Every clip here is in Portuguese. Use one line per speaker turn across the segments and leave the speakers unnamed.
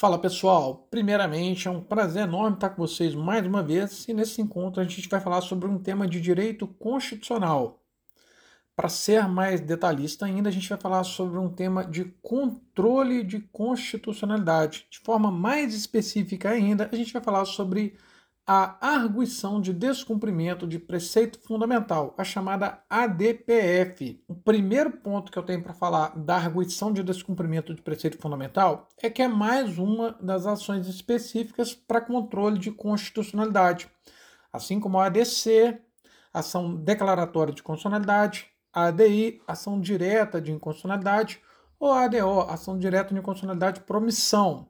Fala pessoal, primeiramente é um prazer enorme estar com vocês mais uma vez e nesse encontro a gente vai falar sobre um tema de direito constitucional. Para ser mais detalhista ainda, a gente vai falar sobre um tema de controle de constitucionalidade. De forma mais específica ainda, a gente vai falar sobre a arguição de descumprimento de preceito fundamental, a chamada ADPF. O primeiro ponto que eu tenho para falar da arguição de descumprimento de preceito fundamental é que é mais uma das ações específicas para controle de constitucionalidade, assim como a ADC, ação declaratória de constitucionalidade, a ADI, ação direta de inconstitucionalidade, ou a ADO, ação direta de inconstitucionalidade por omissão.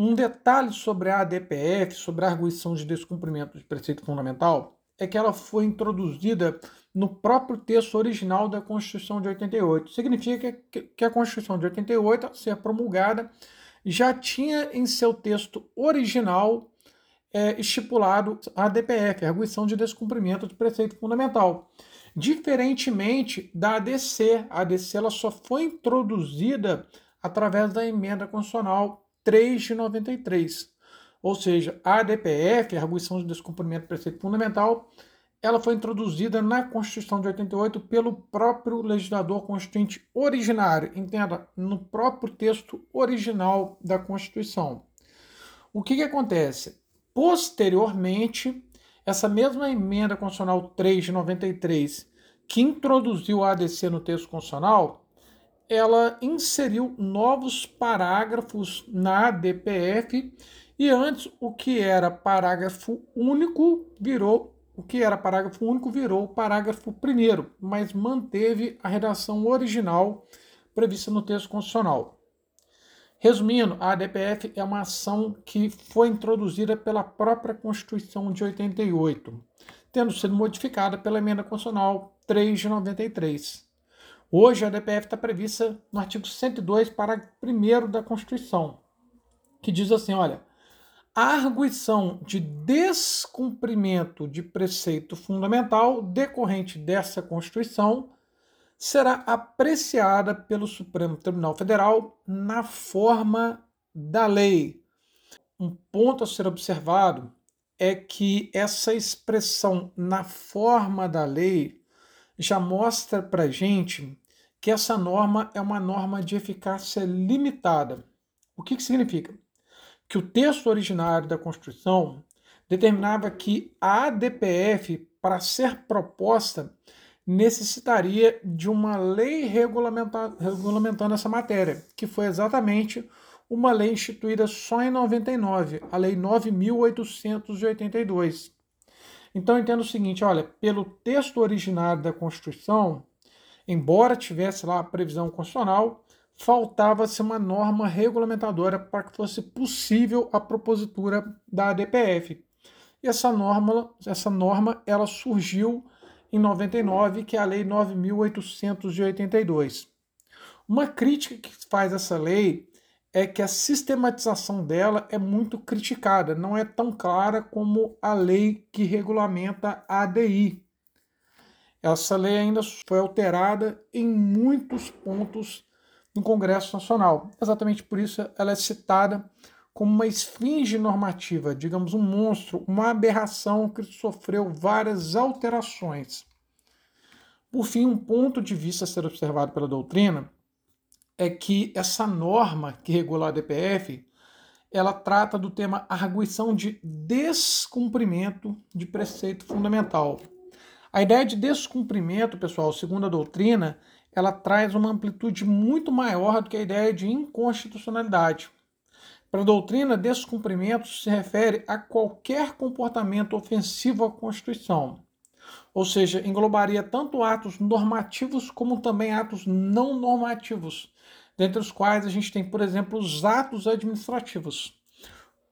Um detalhe sobre a ADPF, sobre a arguição de descumprimento de preceito fundamental, é que ela foi introduzida no próprio texto original da Constituição de 88. Significa que a Constituição de 88, ao ser promulgada, já tinha em seu texto original é, estipulado a ADPF, a arguição de descumprimento de preceito fundamental. Diferentemente da ADC, a ADC ela só foi introduzida através da emenda constitucional 3 de 93. Ou seja, a ADPF, a Arguição de Descumprimento do Preceito Fundamental, ela foi introduzida na Constituição de 88 pelo próprio legislador constituinte originário, entenda, no próprio texto original da Constituição. O que, que acontece? Posteriormente, essa mesma emenda constitucional 3 de 93, que introduziu a ADC no texto constitucional, ela inseriu novos parágrafos na DPF e antes o que era parágrafo único virou o que era parágrafo único virou parágrafo primeiro, mas manteve a redação original prevista no texto constitucional. Resumindo, a ADPF é uma ação que foi introduzida pela própria Constituição de 88, tendo sido modificada pela emenda constitucional 3 de 93. Hoje a DPF está prevista no artigo 102, parágrafo 1 da Constituição, que diz assim: olha, a arguição de descumprimento de preceito fundamental decorrente dessa Constituição será apreciada pelo Supremo Tribunal Federal na forma da lei. Um ponto a ser observado é que essa expressão na forma da lei já mostra para gente que essa norma é uma norma de eficácia limitada. O que, que significa? Que o texto originário da Constituição determinava que a ADPF, para ser proposta, necessitaria de uma lei regulamentando essa matéria, que foi exatamente uma lei instituída só em 99, a Lei 9.882. Então entendo o seguinte, olha, pelo texto originário da Constituição, embora tivesse lá a previsão constitucional, faltava-se uma norma regulamentadora para que fosse possível a propositura da ADPF. E essa norma, essa norma ela surgiu em 99, que é a Lei 9882. Uma crítica que faz essa lei é que a sistematização dela é muito criticada, não é tão clara como a lei que regulamenta a ADI. Essa lei ainda foi alterada em muitos pontos no Congresso Nacional. Exatamente por isso ela é citada como uma esfinge normativa, digamos, um monstro, uma aberração que sofreu várias alterações. Por fim, um ponto de vista a ser observado pela doutrina é que essa norma que regula a DPF, ela trata do tema arguição de descumprimento de preceito fundamental. A ideia de descumprimento, pessoal, segundo a doutrina, ela traz uma amplitude muito maior do que a ideia de inconstitucionalidade. Para a doutrina, descumprimento se refere a qualquer comportamento ofensivo à Constituição. Ou seja, englobaria tanto atos normativos como também atos não normativos, dentre os quais a gente tem, por exemplo, os atos administrativos.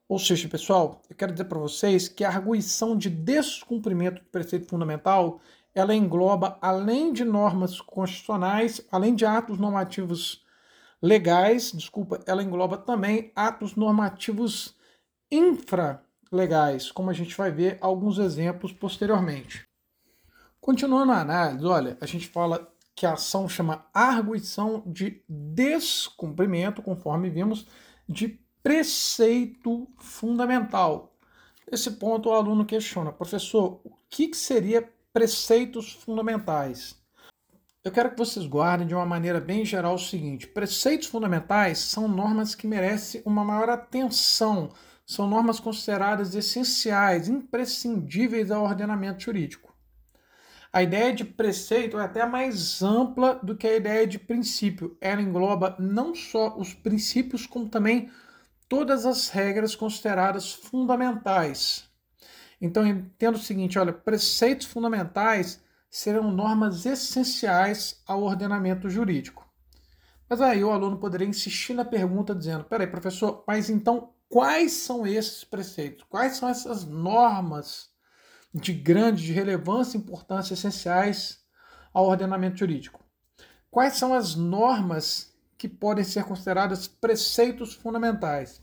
Ou seja, pessoal, eu quero dizer para vocês que a arguição de descumprimento do preceito fundamental, ela engloba, além de normas constitucionais, além de atos normativos legais, desculpa, ela engloba também atos normativos infralegais, como a gente vai ver alguns exemplos posteriormente. Continuando a análise, olha, a gente fala que a ação chama arguição de descumprimento, conforme vimos, de preceito fundamental. Esse ponto o aluno questiona, professor, o que, que seria preceitos fundamentais? Eu quero que vocês guardem de uma maneira bem geral o seguinte: preceitos fundamentais são normas que merecem uma maior atenção, são normas consideradas essenciais, imprescindíveis ao ordenamento jurídico. A ideia de preceito é até mais ampla do que a ideia de princípio. Ela engloba não só os princípios, como também todas as regras consideradas fundamentais. Então, entendo o seguinte: olha, preceitos fundamentais serão normas essenciais ao ordenamento jurídico. Mas aí o aluno poderia insistir na pergunta dizendo: peraí, professor, mas então quais são esses preceitos? Quais são essas normas de grande, de relevância e importância essenciais ao ordenamento jurídico? Quais são as normas que podem ser consideradas preceitos fundamentais?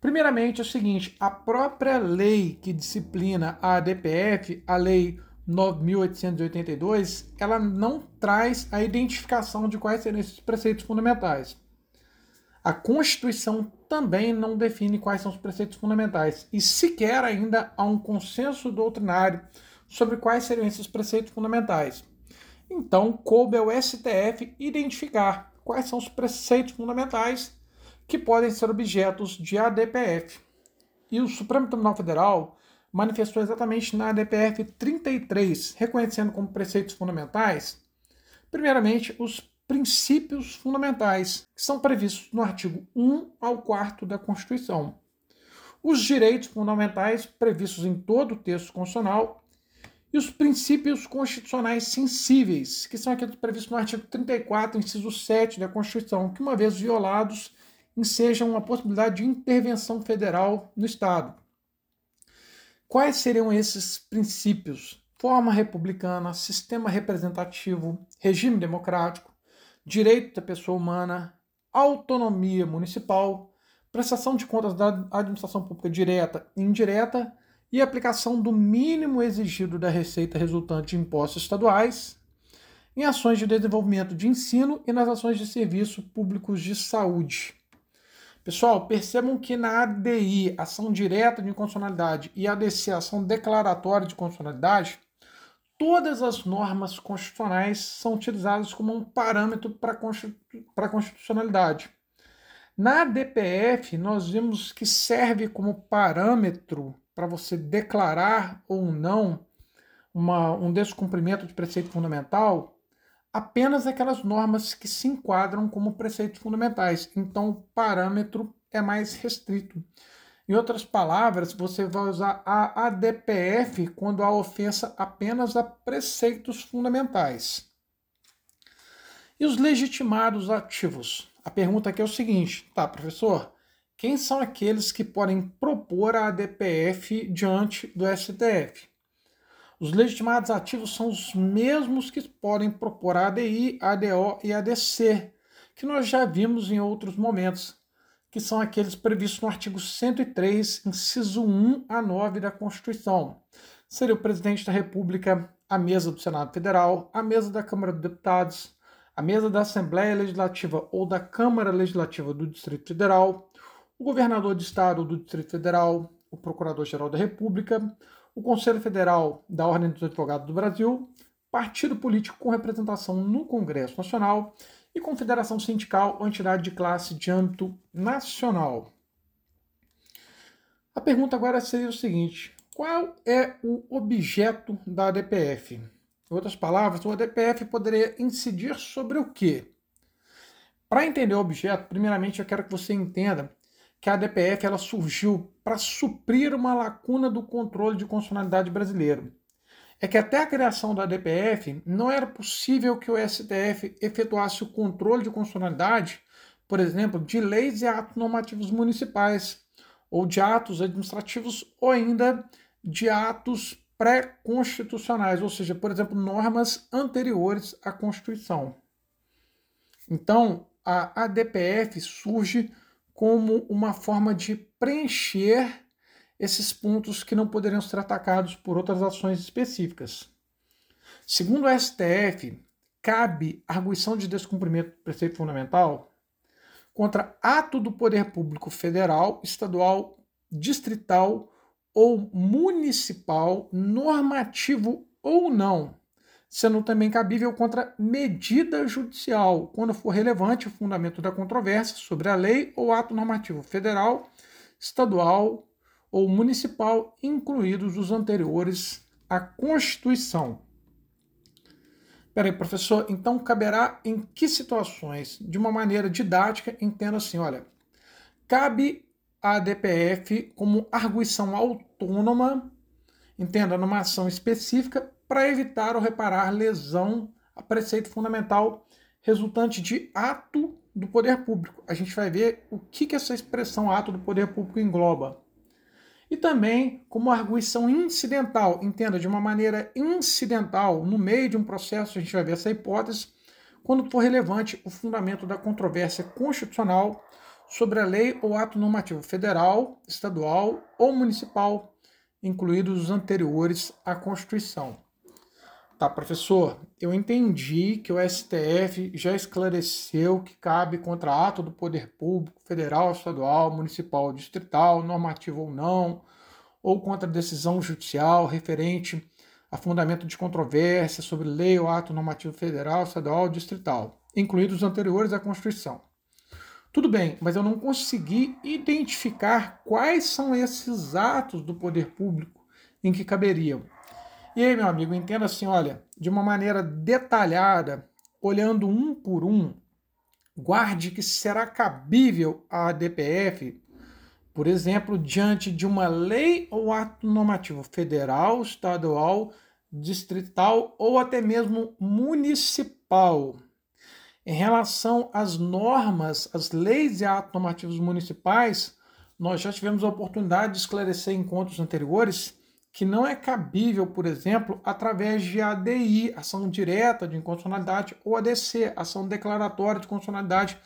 Primeiramente, é o seguinte: a própria lei que disciplina a ADPF, a Lei 9.882, ela não traz a identificação de quais seriam esses preceitos fundamentais. A Constituição também não define quais são os preceitos fundamentais e sequer ainda há um consenso doutrinário sobre quais seriam esses preceitos fundamentais. Então, coube ao STF identificar quais são os preceitos fundamentais que podem ser objetos de ADPF. E o Supremo Tribunal Federal manifestou exatamente na ADPF 33, reconhecendo como preceitos fundamentais, primeiramente, os princípios fundamentais, que são previstos no artigo 1 ao 4 da Constituição. Os direitos fundamentais previstos em todo o texto constitucional e os princípios constitucionais sensíveis, que são aqueles previstos no artigo 34, inciso 7 da Constituição, que, uma vez violados, ensejam uma possibilidade de intervenção federal no Estado. Quais seriam esses princípios? Forma republicana, sistema representativo, regime democrático, direito da pessoa humana, autonomia municipal, prestação de contas da administração pública direta e indireta e aplicação do mínimo exigido da receita resultante de impostos estaduais em ações de desenvolvimento de ensino e nas ações de serviço públicos de saúde. Pessoal, percebam que na ADI, ação direta de inconstitucionalidade, e ADC, ação declaratória de constitucionalidade, todas as normas constitucionais são utilizadas como um parâmetro para a constitucionalidade. Na DPF, nós vimos que serve como parâmetro para você declarar ou não uma, um descumprimento de preceito fundamental apenas aquelas normas que se enquadram como preceitos fundamentais. Então, o parâmetro é mais restrito. Em outras palavras, você vai usar a ADPF quando há ofensa apenas a preceitos fundamentais. E os legitimados ativos? A pergunta aqui é o seguinte: tá, professor, quem são aqueles que podem propor a ADPF diante do STF? Os legitimados ativos são os mesmos que podem propor a ADI, ADO e ADC, que nós já vimos em outros momentos, que são aqueles previstos no artigo 103, inciso 1 a 9 da Constituição. Seria o presidente da República, a mesa do Senado Federal, a mesa da Câmara dos Deputados, a mesa da Assembleia Legislativa ou da Câmara Legislativa do Distrito Federal, o governador de Estado do Distrito Federal, o Procurador-Geral da República, o Conselho Federal da Ordem dos Advogados do Brasil, partido político com representação no Congresso Nacional e confederação sindical ou entidade de classe de âmbito nacional. A pergunta agora seria o seguinte: qual é o objeto da ADPF? Em outras palavras, o ADPF poderia incidir sobre o quê? Para entender o objeto, primeiramente eu quero que você entenda que a ADPF ela surgiu para suprir uma lacuna do controle de constitucionalidade brasileiro. É que até a criação da ADPF não era possível que o STF efetuasse o controle de constitucionalidade, por exemplo, de leis e atos normativos municipais, ou de atos administrativos, ou ainda de atos pré-constitucionais, ou seja, por exemplo, normas anteriores à Constituição. Então, a ADPF surge como uma forma de preencher esses pontos que não poderiam ser atacados por outras ações específicas. Segundo o STF, cabe arguição de descumprimento do preceito fundamental contra ato do poder público federal, estadual, distrital ou municipal, normativo ou não, sendo também cabível contra medida judicial, quando for relevante o fundamento da controvérsia sobre a lei ou ato normativo federal, estadual ou municipal, incluídos os anteriores à Constituição. Peraí, professor, então caberá em que situações? De uma maneira didática, entenda assim: olha, cabe à DPF como arguição autônoma, entenda, numa ação específica, para evitar ou reparar lesão a preceito fundamental resultante de ato do poder público. A gente vai ver o que, que essa expressão ato do poder público engloba e também como arguição incidental, entenda, de uma maneira incidental, no meio de um processo, a gente vai ver essa hipótese, quando for relevante o fundamento da controvérsia constitucional sobre a lei ou ato normativo federal, estadual ou municipal, incluídos os anteriores à Constituição. Tá, professor, eu entendi que o STF já esclareceu que cabe contra ato do poder público, federal, estadual, municipal, distrital, normativo ou não, ou contra decisão judicial referente a fundamento de controvérsia sobre lei ou ato normativo federal, estadual ou distrital, incluídos os anteriores à Constituição. Tudo bem, mas eu não consegui identificar quais são esses atos do poder público em que caberiam. E aí, meu amigo, entenda assim, olha, de uma maneira detalhada, olhando um por um, guarde que será cabível à DPF, por exemplo, diante de uma lei ou ato normativo federal, estadual, distrital ou até mesmo municipal. Em relação às normas, às leis e atos normativos municipais, nós já tivemos a oportunidade de esclarecer em encontros anteriores que não é cabível, por exemplo, através de ADI, ação direta de inconstitucionalidade, ou ADC, ação declaratória de constitucionalidade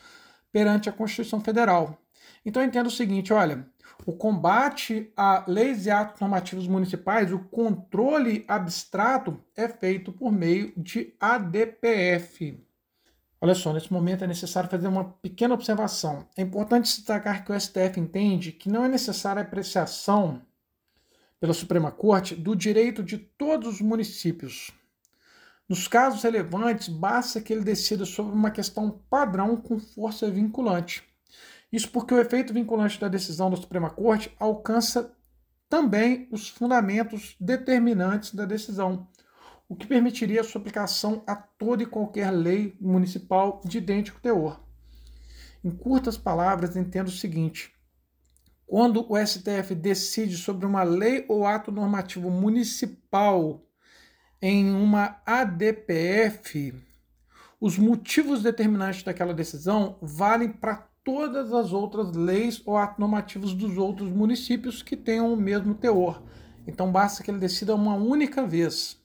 perante a Constituição Federal. Então eu entendo o seguinte, olha, o combate a leis e atos normativos municipais, o controle abstrato é feito por meio de ADPF. Olha só, nesse momento é necessário fazer uma pequena observação. É importante destacar que o STF entende que não é necessária apreciação pela Suprema Corte do direito de todos os municípios. Nos casos relevantes, basta que ele decida sobre uma questão padrão com força vinculante. Isso porque o efeito vinculante da decisão da Suprema Corte alcança também os fundamentos determinantes da decisão, o que permitiria sua aplicação a toda e qualquer lei municipal de idêntico teor. Em curtas palavras, entendo o seguinte: quando o STF decide sobre uma lei ou ato normativo municipal em uma ADPF, os motivos determinantes daquela decisão valem para todas as outras leis ou atos normativos dos outros municípios que tenham o mesmo teor. Então basta que ele decida uma única vez.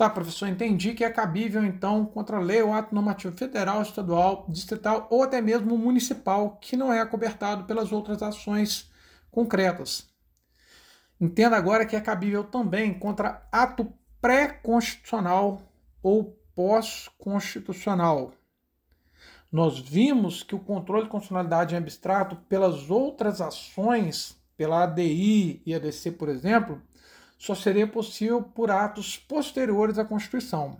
Tá, professor, entendi que é cabível, então, contra a lei ou ato normativo federal, estadual, distrital ou até mesmo municipal, que não é acobertado pelas outras ações concretas. Entenda agora que é cabível também contra ato pré-constitucional ou pós-constitucional. Nós vimos que o controle de constitucionalidade em abstrato pelas outras ações, pela ADI e ADC, por exemplo, só seria possível por atos posteriores à Constituição.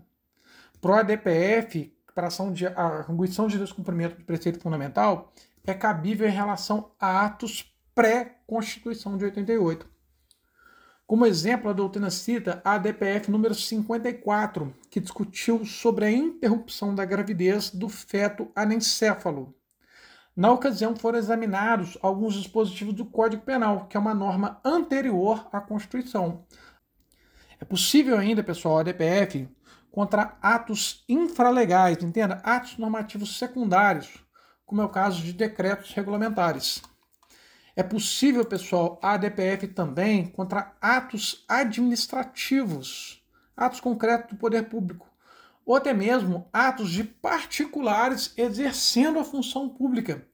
Pro ADPF, para ação de arguição de descumprimento do preceito fundamental, é cabível em relação a atos pré-Constituição de 88. Como exemplo, a doutrina cita a ADPF número 54, que discutiu sobre a interrupção da gravidez do feto anencéfalo, na ocasião, foram examinados alguns dispositivos do Código Penal, que é uma norma anterior à Constituição. É possível ainda, pessoal, a DPF contra atos infralegais, entenda? Atos normativos secundários, como é o caso de decretos regulamentares. É possível, pessoal, a DPF também contra atos administrativos, atos concretos do poder público, ou até mesmo atos de particulares exercendo a função pública,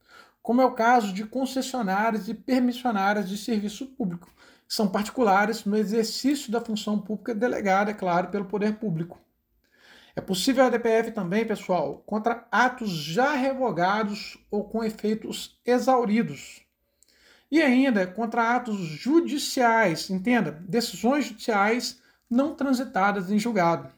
como é o caso de concessionárias e permissionárias de serviço público, que são particulares no exercício da função pública delegada, é claro, pelo poder público. É possível a DPF também, pessoal, contra atos já revogados ou com efeitos exauridos. E ainda contra atos judiciais, entenda, decisões judiciais não transitadas em julgado.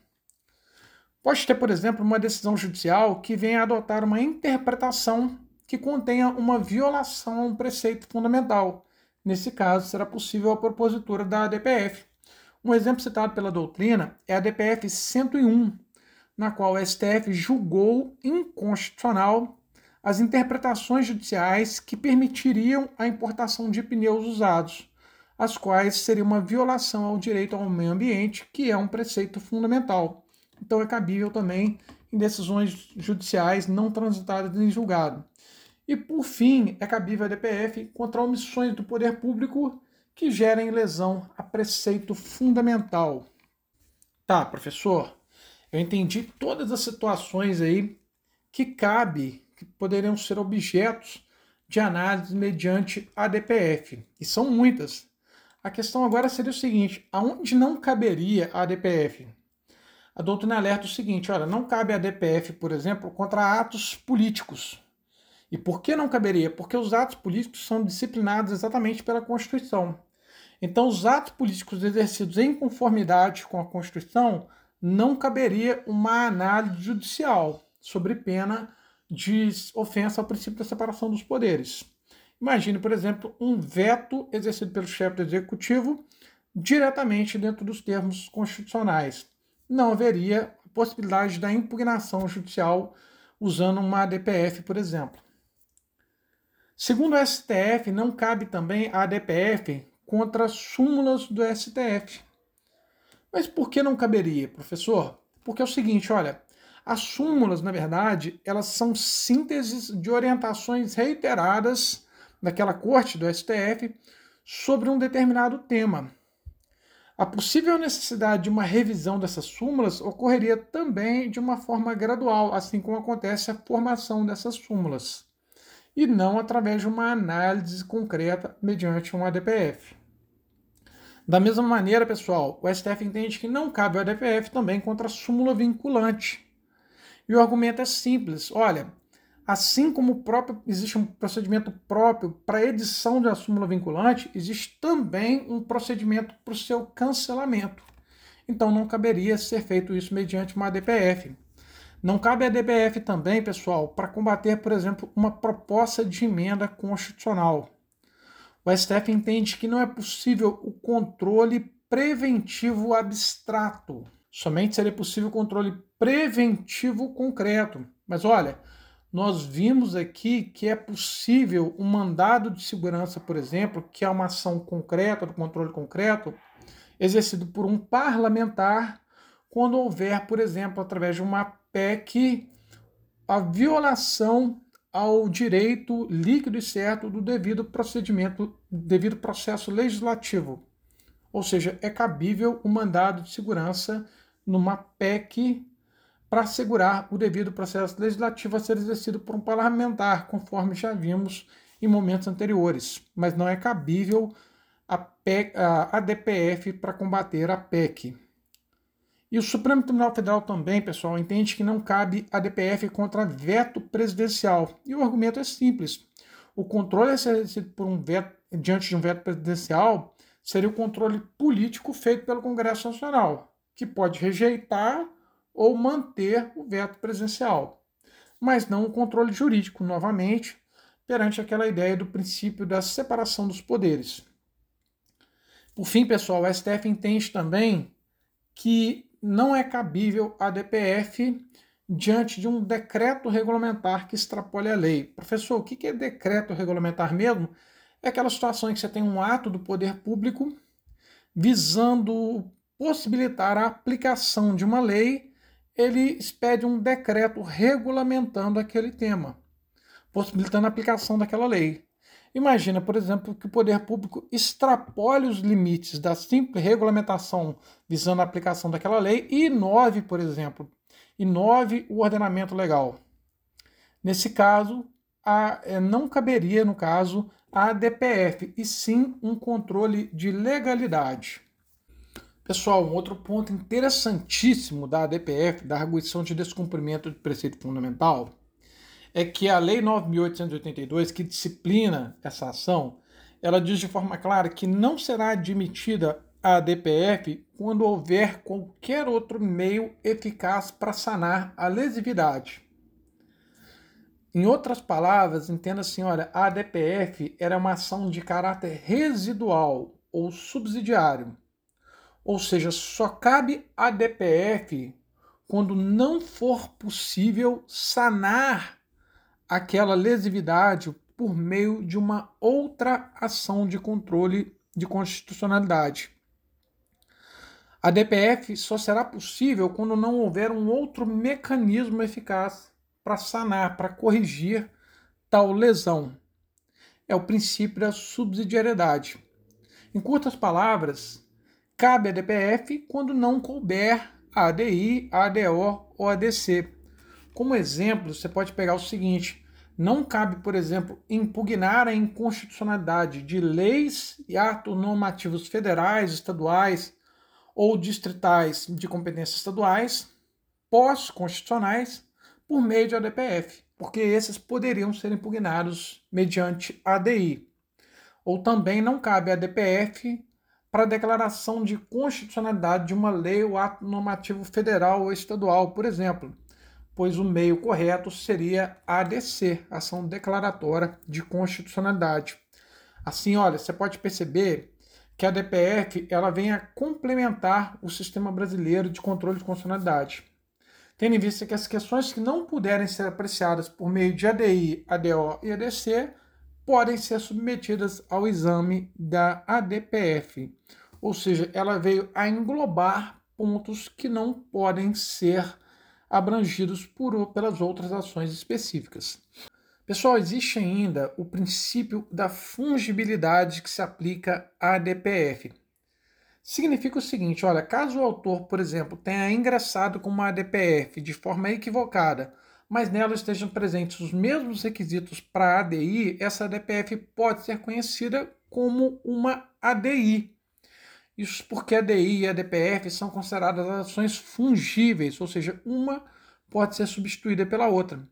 Pode ter, por exemplo, uma decisão judicial que venha adotar uma interpretação que contenha uma violação a um preceito fundamental. Nesse caso, será possível a propositura da ADPF. Um exemplo citado pela doutrina é a DPF 101, na qual o STF julgou inconstitucional as interpretações judiciais que permitiriam a importação de pneus usados, as quais seria uma violação ao direito ao meio ambiente, que é um preceito fundamental. Então é cabível também em decisões judiciais não transitadas em julgado. E por fim, é cabível a DPF contra omissões do poder público que gerem lesão a preceito fundamental. Tá, professor, eu entendi todas as situações aí que cabe, que poderiam ser objetos de análise mediante ADPF, e são muitas. A questão agora seria o seguinte: aonde não caberia a ADPF? A doutrina alerta o seguinte: olha, não cabe a ADPF, por exemplo, contra atos políticos. E por que não caberia? Porque os atos políticos são disciplinados exatamente pela Constituição. Então, os atos políticos exercidos em conformidade com a Constituição não caberia uma análise judicial sobre pena de ofensa ao princípio da separação dos poderes. Imagine, por exemplo, um veto exercido pelo chefe do executivo diretamente dentro dos termos constitucionais. Não haveria possibilidade da impugnação judicial usando uma ADPF, por exemplo. Segundo o STF, não cabe também a ADPF contra súmulas do STF. Mas por que não caberia, professor? Porque é o seguinte, olha, as súmulas, na verdade, elas são sínteses de orientações reiteradas daquela corte do STF sobre um determinado tema. A possível necessidade de uma revisão dessas súmulas ocorreria também de uma forma gradual, assim como acontece a formação dessas súmulas, e não através de uma análise concreta mediante um ADPF. Da mesma maneira, pessoal, o STF entende que não cabe ao ADPF também contra a súmula vinculante. E o argumento é simples: olha, assim como próprio, existe um procedimento próprio para edição da súmula vinculante, existe também um procedimento para o seu cancelamento. Então não caberia ser feito isso mediante uma ADPF. Não cabe a ADPF também, pessoal, para combater, por exemplo, uma proposta de emenda constitucional o STF entende que não é possível o controle preventivo abstrato. Somente seria possível o controle preventivo concreto. Mas olha, nós vimos aqui que é possível um mandado de segurança, por exemplo, que é uma ação concreta, do controle concreto, exercido por um parlamentar, quando houver, por exemplo, através de uma PEC, a violação ao direito líquido e certo do devido procedimento, devido processo legislativo. Ou seja, é cabível o mandado de segurança numa PEC para assegurar o devido processo legislativo a ser exercido por um parlamentar, conforme já vimos em momentos anteriores. Mas não é cabível a, PEC, a DPF para combater a PEC. E o Supremo Tribunal Federal também, pessoal, entende que não cabe a DPF contra veto presidencial. E o argumento é simples. O controle exercido por um veto, diante de um veto presidencial seria o controle político feito pelo Congresso Nacional, que pode rejeitar ou manter o veto presidencial, mas não o controle jurídico, novamente, perante aquela ideia do princípio da separação dos poderes. Por fim, pessoal, o STF entende também que não é cabível a DPF diante de um decreto regulamentar que extrapole a lei. Professor, o que é decreto regulamentar mesmo? É aquela situação em que você tem um ato do poder público visando possibilitar a aplicação de uma lei, ele expede um decreto regulamentando aquele tema, possibilitando a aplicação daquela lei. Imagina, por exemplo, que o poder público extrapole os limites da simples regulamentação visando a aplicação daquela lei e inove, por exemplo, inove o ordenamento legal. Nesse caso, a, é, não caberia, no caso, a DPF, e sim um controle de legalidade. Pessoal, um outro ponto interessantíssimo da ADPF, da arguição de descumprimento de preceito fundamental, é que a Lei 9.882, que disciplina essa ação, ela diz de forma clara que não será admitida a ADPF quando houver qualquer outro meio eficaz para sanar a lesividade. Em outras palavras, entenda assim, olha, a ADPF era uma ação de caráter residual ou subsidiário ou seja, só cabe a DPF quando não for possível sanar aquela lesividade por meio de uma outra ação de controle de constitucionalidade. A DPF só será possível quando não houver um outro mecanismo eficaz para sanar, para corrigir tal lesão. É o princípio da subsidiariedade. Em curtas palavras, cabe a DPF quando não couber a ADI, a ADO ou a ADC. Como exemplo, você pode pegar o seguinte: não cabe, por exemplo, impugnar a inconstitucionalidade de leis e atos normativos federais, estaduais ou distritais de competências estaduais, pós-constitucionais, por meio de ADPF, porque esses poderiam ser impugnados mediante ADI. Ou também não cabe a ADPF para declaração de constitucionalidade de uma lei ou ato normativo federal ou estadual, por exemplo, pois o meio correto seria a ADC, Ação Declaratória de Constitucionalidade. Assim, olha, você pode perceber que a DPF ela vem a complementar o sistema brasileiro de controle de constitucionalidade. Tendo em vista que as questões que não puderem ser apreciadas por meio de ADI, ADO e ADC podem ser submetidas ao exame da ADPF, ou seja, ela veio a englobar pontos que não podem ser abrangidos por, pelas outras ações específicas. Pessoal, existe ainda o princípio da fungibilidade que se aplica à ADPF. Significa o seguinte: olha, caso o autor, por exemplo, tenha ingressado com uma ADPF de forma equivocada mas nela estejam presentes os mesmos requisitos para a ADI, essa ADPF pode ser conhecida como uma ADI. Isso porque a ADI e a ADPF são consideradas ações fungíveis, ou seja, uma pode ser substituída pela outra.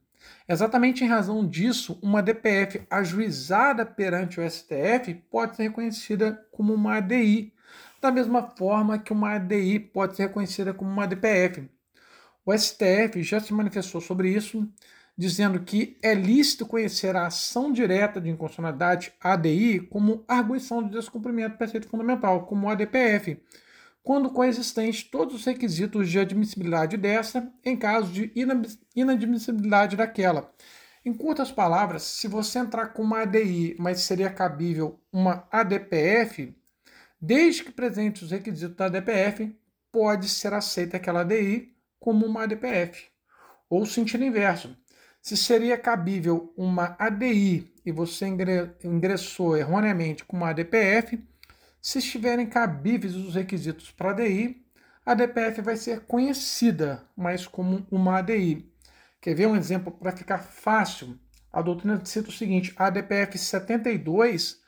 Exatamente em razão disso, uma DPF ajuizada perante o STF pode ser reconhecida como uma ADI, da mesma forma que uma ADI pode ser reconhecida como uma DPF. O STF já se manifestou sobre isso, dizendo que é lícito conhecer a ação direta de inconstitucionalidade, ADI, como arguição de descumprimento do preceito fundamental, como ADPF, quando coexistentes todos os requisitos de admissibilidade dessa, em caso de inadmissibilidade daquela. Em curtas palavras, se você entrar com uma ADI, mas seria cabível uma ADPF, desde que presente os requisitos da ADPF, pode ser aceita aquela ADI como uma ADPF. Ou sentido inverso. Se seria cabível uma ADI e você ingressou erroneamente com uma ADPF, se estiverem cabíveis os requisitos para ADI, a ADPF vai ser conhecida mais como uma ADI. Quer ver um exemplo para ficar fácil? A doutrina cita o seguinte: a ADPF 72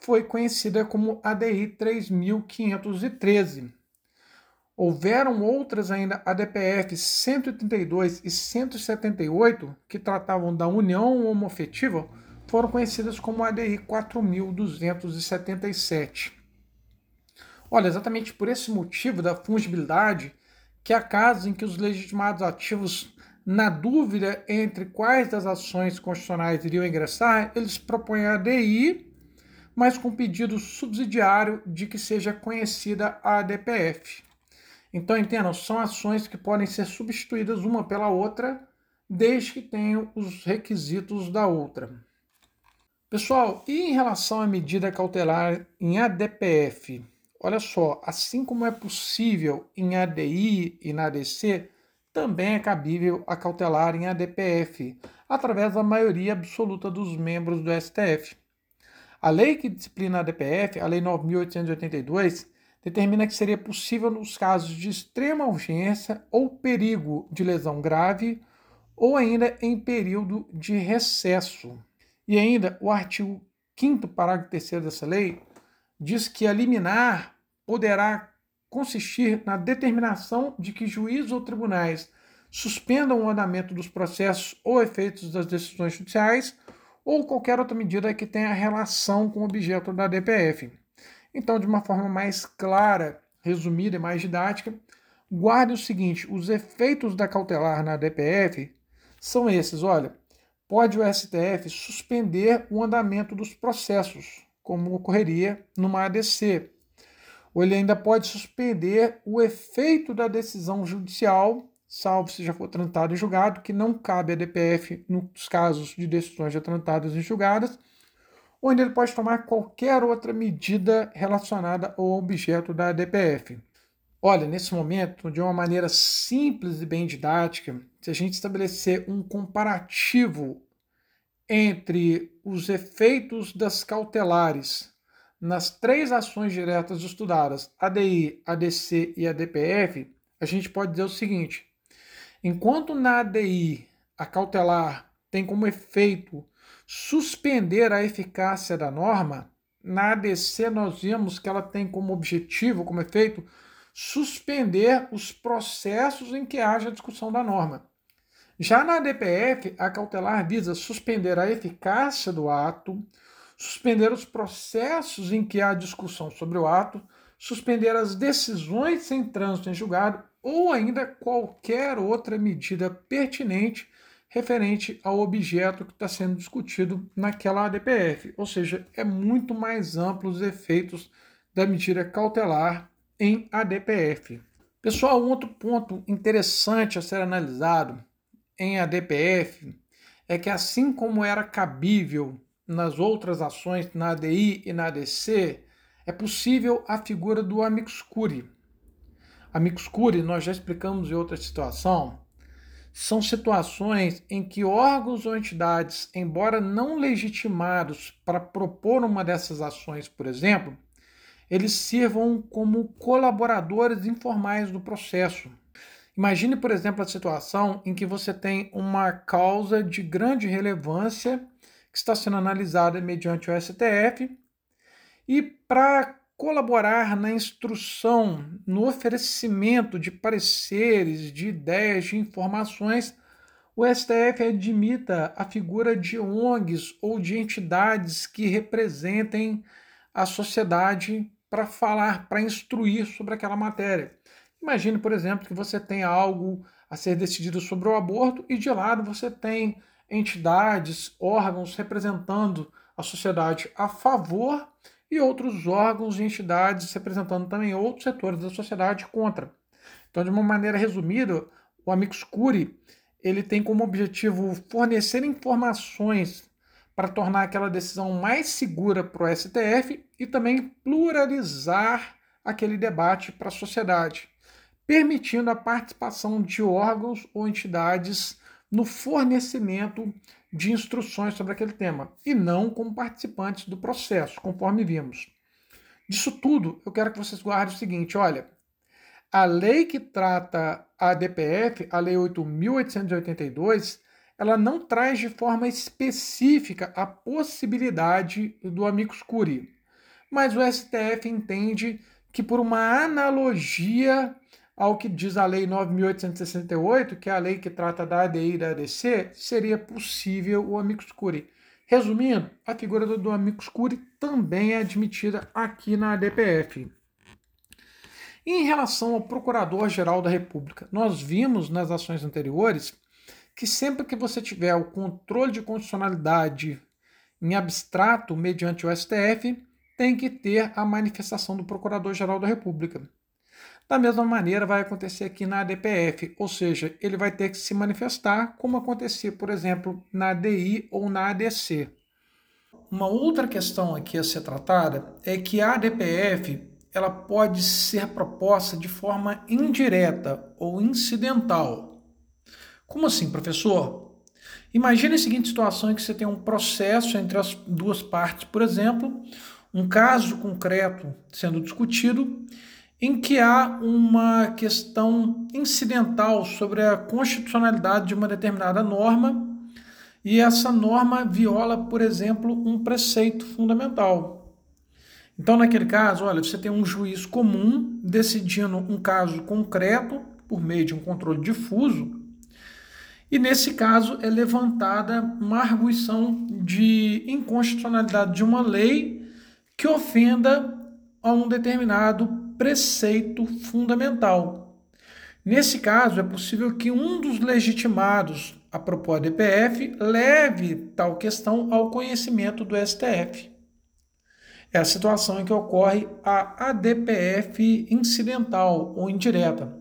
foi conhecida como ADI 3513 Houveram outras ainda, a DPF 132 e 178, que tratavam da união homofetiva, foram conhecidas como ADI 4277. Olha, exatamente por esse motivo da fungibilidade, que há casos em que os legitimados ativos, na dúvida entre quais das ações constitucionais iriam ingressar, eles propõem a ADI, mas com pedido subsidiário de que seja conhecida a ADPF. Então, entendam, são ações que podem ser substituídas uma pela outra, desde que tenham os requisitos da outra. Pessoal, e em relação à medida cautelar em ADPF? Olha só, assim como é possível em ADI e na ADC, também é cabível a cautelar em ADPF, através da maioria absoluta dos membros do STF. A lei que disciplina a ADPF, a Lei 9.882, determina que seria possível nos casos de extrema urgência ou perigo de lesão grave ou ainda em período de recesso. E ainda o artigo 5 parágrafo 3 dessa lei diz que a liminar poderá consistir na determinação de que juízes ou tribunais suspendam o andamento dos processos ou efeitos das decisões judiciais ou qualquer outra medida que tenha relação com o objeto da DPF. Então, de uma forma mais clara, resumida e mais didática, guarde o seguinte: os efeitos da cautelar na DPF são esses. Olha, pode o STF suspender o andamento dos processos, como ocorreria numa ADC. Ou ele ainda pode suspender o efeito da decisão judicial, salvo se já for transitado em julgado, que não cabe a DPF nos casos de decisões já transitadas em julgadas, ainda ele pode tomar qualquer outra medida relacionada ao objeto da DPF. Olha, nesse momento, de uma maneira simples e bem didática, se a gente estabelecer um comparativo entre os efeitos das cautelares nas três ações diretas estudadas, ADI, ADC e ADPF, a gente pode dizer o seguinte: enquanto na ADI a cautelar tem como efeito suspender a eficácia da norma, na ADC nós vemos que ela tem como objetivo, como efeito, suspender os processos em que haja discussão da norma. Já na DPF, a cautelar visa suspender a eficácia do ato, suspender os processos em que há discussão sobre o ato, suspender as decisões sem trânsito em julgado ou ainda qualquer outra medida pertinente referente ao objeto que está sendo discutido naquela ADPF. Ou seja, é muito mais amplo os efeitos da medida cautelar em ADPF. Pessoal, outro ponto interessante a ser analisado em ADPF é que, assim como era cabível nas outras ações, na ADI e na ADC, é possível a figura do amicus curiae. Amicus curiae, nós já explicamos em outra situação, são situações em que órgãos ou entidades, embora não legitimados para propor uma dessas ações, por exemplo, eles sirvam como colaboradores informais do processo. Imagine, por exemplo, a situação em que você tem uma causa de grande relevância que está sendo analisada mediante o STF e para colaborar na instrução, no oferecimento de pareceres, de ideias, de informações, o STF admita a figura de ONGs ou de entidades que representem a sociedade para falar, para instruir sobre aquela matéria. Imagine, por exemplo, que você tem algo a ser decidido sobre o aborto e de lado você tem entidades, órgãos representando a sociedade a favor e outros órgãos e entidades representando também outros setores da sociedade contra. Então, de uma maneira resumida, o Amicus Curiae ele tem como objetivo fornecer informações para tornar aquela decisão mais segura para o STF e também pluralizar aquele debate para a sociedade, permitindo a participação de órgãos ou entidades no fornecimento de instruções sobre aquele tema, e não como participantes do processo, conforme vimos. Disso tudo, eu quero que vocês guardem o seguinte: olha, a lei que trata a DPF, a Lei 8.882, ela não traz de forma específica a possibilidade do amicus curiae. Mas o STF entende que por uma analogia ao que diz a Lei 9.868, que é a lei que trata da ADI e da ADC, seria possível o amicus curiae. Resumindo, a figura do amicus curiae também é admitida aqui na ADPF. Em relação ao Procurador-Geral da República, nós vimos nas ações anteriores que sempre que você tiver o controle de constitucionalidade em abstrato mediante o STF, tem que ter a manifestação do Procurador-Geral da República. Da mesma maneira vai acontecer aqui na ADPF, ou seja, ele vai ter que se manifestar como acontecia, por exemplo, na ADI ou na ADC. Uma outra questão aqui a ser tratada é que a ADPF ela pode ser proposta de forma indireta ou incidental, como assim, professor? Imagine a seguinte situação em que você tem um processo entre as duas partes, por exemplo, um caso concreto sendo discutido, em que há uma questão incidental sobre a constitucionalidade de uma determinada norma e essa norma viola, por exemplo, um preceito fundamental. Então, naquele caso, olha, você tem um juiz comum decidindo um caso concreto por meio de um controle difuso, e nesse caso é levantada uma arguição de inconstitucionalidade de uma lei que ofenda a um determinado preceito fundamental. Nesse caso, é possível que um dos legitimados a propor a DPF leve tal questão ao conhecimento do STF é a situação em que ocorre a ADPF incidental ou indireta.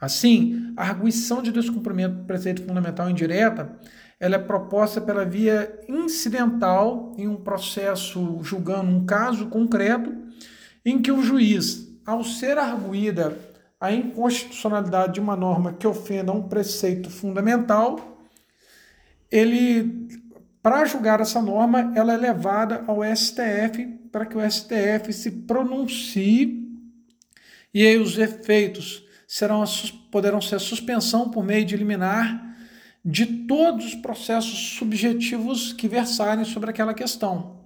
Assim, a arguição de descumprimento do preceito fundamental indireta ela é proposta pela via incidental em um processo julgando um caso concreto em que o juiz, ao ser arguída a inconstitucionalidade de uma norma que ofenda um preceito fundamental, ele para julgar essa norma, ela é levada ao STF para que o STF se pronuncie e aí os efeitos serão poderão ser suspensão por meio de liminar de todos os processos subjetivos que versarem sobre aquela questão.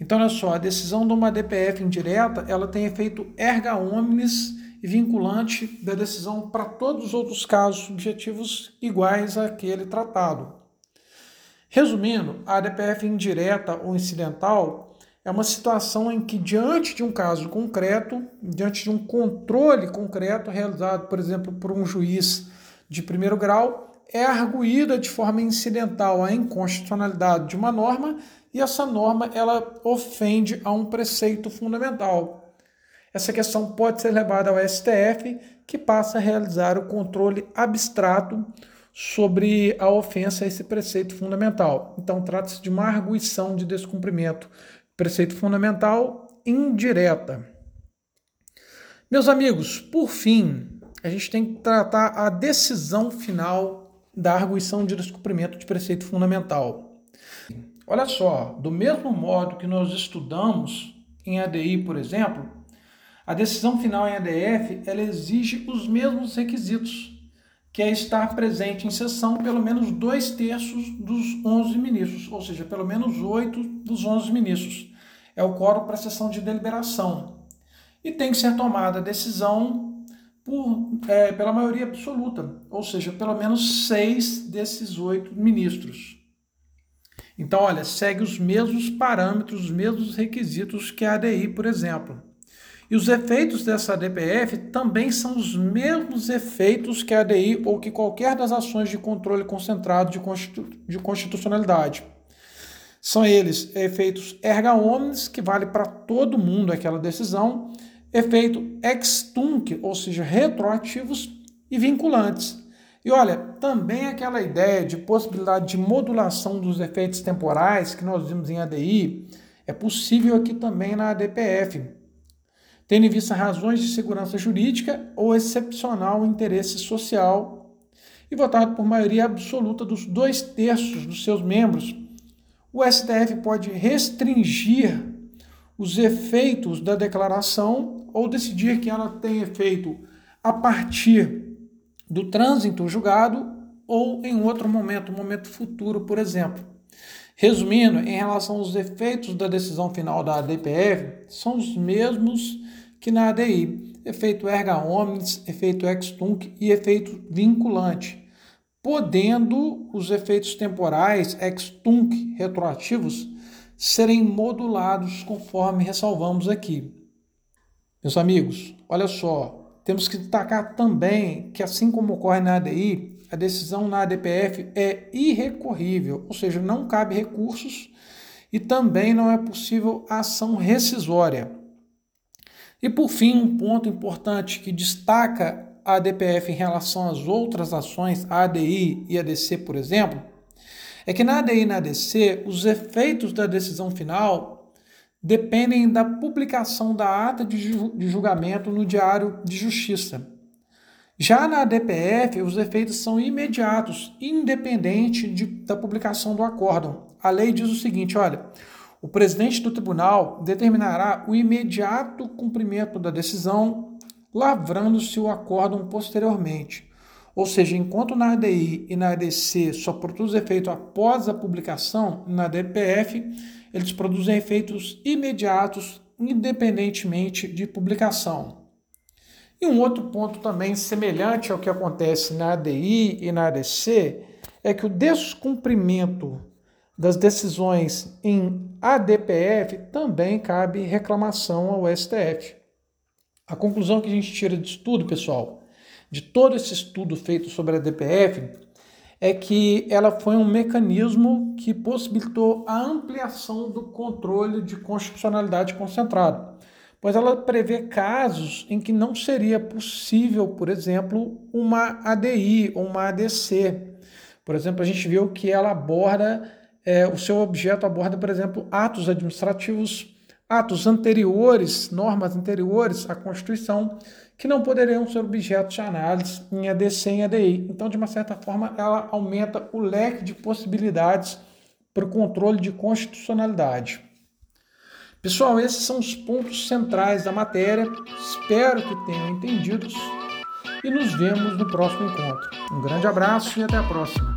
Então, olha só, a decisão de uma DPF indireta, ela tem efeito erga omnes e vinculante da decisão para todos os outros casos subjetivos iguais àquele tratado. Resumindo, a ADPF indireta ou incidental é uma situação em que, diante de um caso concreto, diante de um controle concreto realizado, por exemplo, por um juiz de primeiro grau, é arguída de forma incidental a inconstitucionalidade de uma norma e essa norma ela ofende a um preceito fundamental. Essa questão pode ser levada ao STF, que passa a realizar o controle abstrato sobre a ofensa a esse preceito fundamental. Então, trata-se de uma arguição de descumprimento. Preceito fundamental indireta. Meus amigos, por fim, a gente tem que tratar a decisão final da arguição de descumprimento de preceito fundamental. Olha só, do mesmo modo que nós estudamos em ADI, por exemplo, a decisão final em ADF ela exige os mesmos requisitos que é estar presente em sessão pelo menos dois terços dos 11 ministros, ou seja, pelo menos oito dos 11 ministros. É o quórum para a sessão de deliberação. E tem que ser tomada a decisão por, é, pela maioria absoluta, ou seja, pelo menos seis desses oito ministros. Então, olha, segue os mesmos parâmetros, os mesmos requisitos que a ADI, por exemplo. E os efeitos dessa DPF também são os mesmos efeitos que a ADI ou que qualquer das ações de controle concentrado de, constitu de constitucionalidade. São eles efeitos erga omnes, que vale para todo mundo aquela decisão, efeito ex tunc, ou seja, retroativos e vinculantes. E olha, também aquela ideia de possibilidade de modulação dos efeitos temporais que nós vimos em ADI é possível aqui também na ADPF tendo em vista razões de segurança jurídica ou excepcional interesse social, e votado por maioria absoluta dos dois terços dos seus membros, o STF pode restringir os efeitos da declaração ou decidir que ela tem efeito a partir do trânsito julgado ou em outro momento, momento futuro, por exemplo. Resumindo, em relação aos efeitos da decisão final da ADPF, são os mesmos que na ADI, efeito erga omnes, efeito ex tunc e efeito vinculante, podendo os efeitos temporais ex tunc retroativos serem modulados conforme ressalvamos aqui. Meus amigos, olha só, temos que destacar também que assim como ocorre na ADI, a decisão na ADPF é irrecorrível, ou seja, não cabe recursos e também não é possível ação rescisória. E por fim, um ponto importante que destaca a ADPF em relação às outras ações, a ADI e ADC, por exemplo, é que na ADI e na ADC, os efeitos da decisão final dependem da publicação da ata de julgamento no Diário de Justiça. Já na ADPF, os efeitos são imediatos, independente de, da publicação do acórdão. A lei diz o seguinte: olha, o presidente do tribunal determinará o imediato cumprimento da decisão, lavrando-se o acórdão posteriormente. Ou seja, enquanto na ADI e na ADC só produz efeito após a publicação, na DPF eles produzem efeitos imediatos independentemente de publicação. E um outro ponto também semelhante ao que acontece na ADI e na ADC é que o descumprimento das decisões em ADPF também cabe reclamação ao STF. A conclusão que a gente tira de estudo, pessoal, de todo esse estudo feito sobre a ADPF, é que ela foi um mecanismo que possibilitou a ampliação do controle de constitucionalidade concentrado, pois ela prevê casos em que não seria possível, por exemplo, uma ADI ou uma ADC. Por exemplo, a gente viu que ela aborda, é, o seu objeto aborda, por exemplo, atos administrativos, atos anteriores, normas anteriores à Constituição, que não poderiam ser objeto de análise em ADC e ADI. Então, de uma certa forma, ela aumenta o leque de possibilidades para o controle de constitucionalidade. Pessoal, esses são os pontos centrais da matéria. Espero que tenham entendido e nos vemos no próximo encontro. Um grande abraço e até a próxima.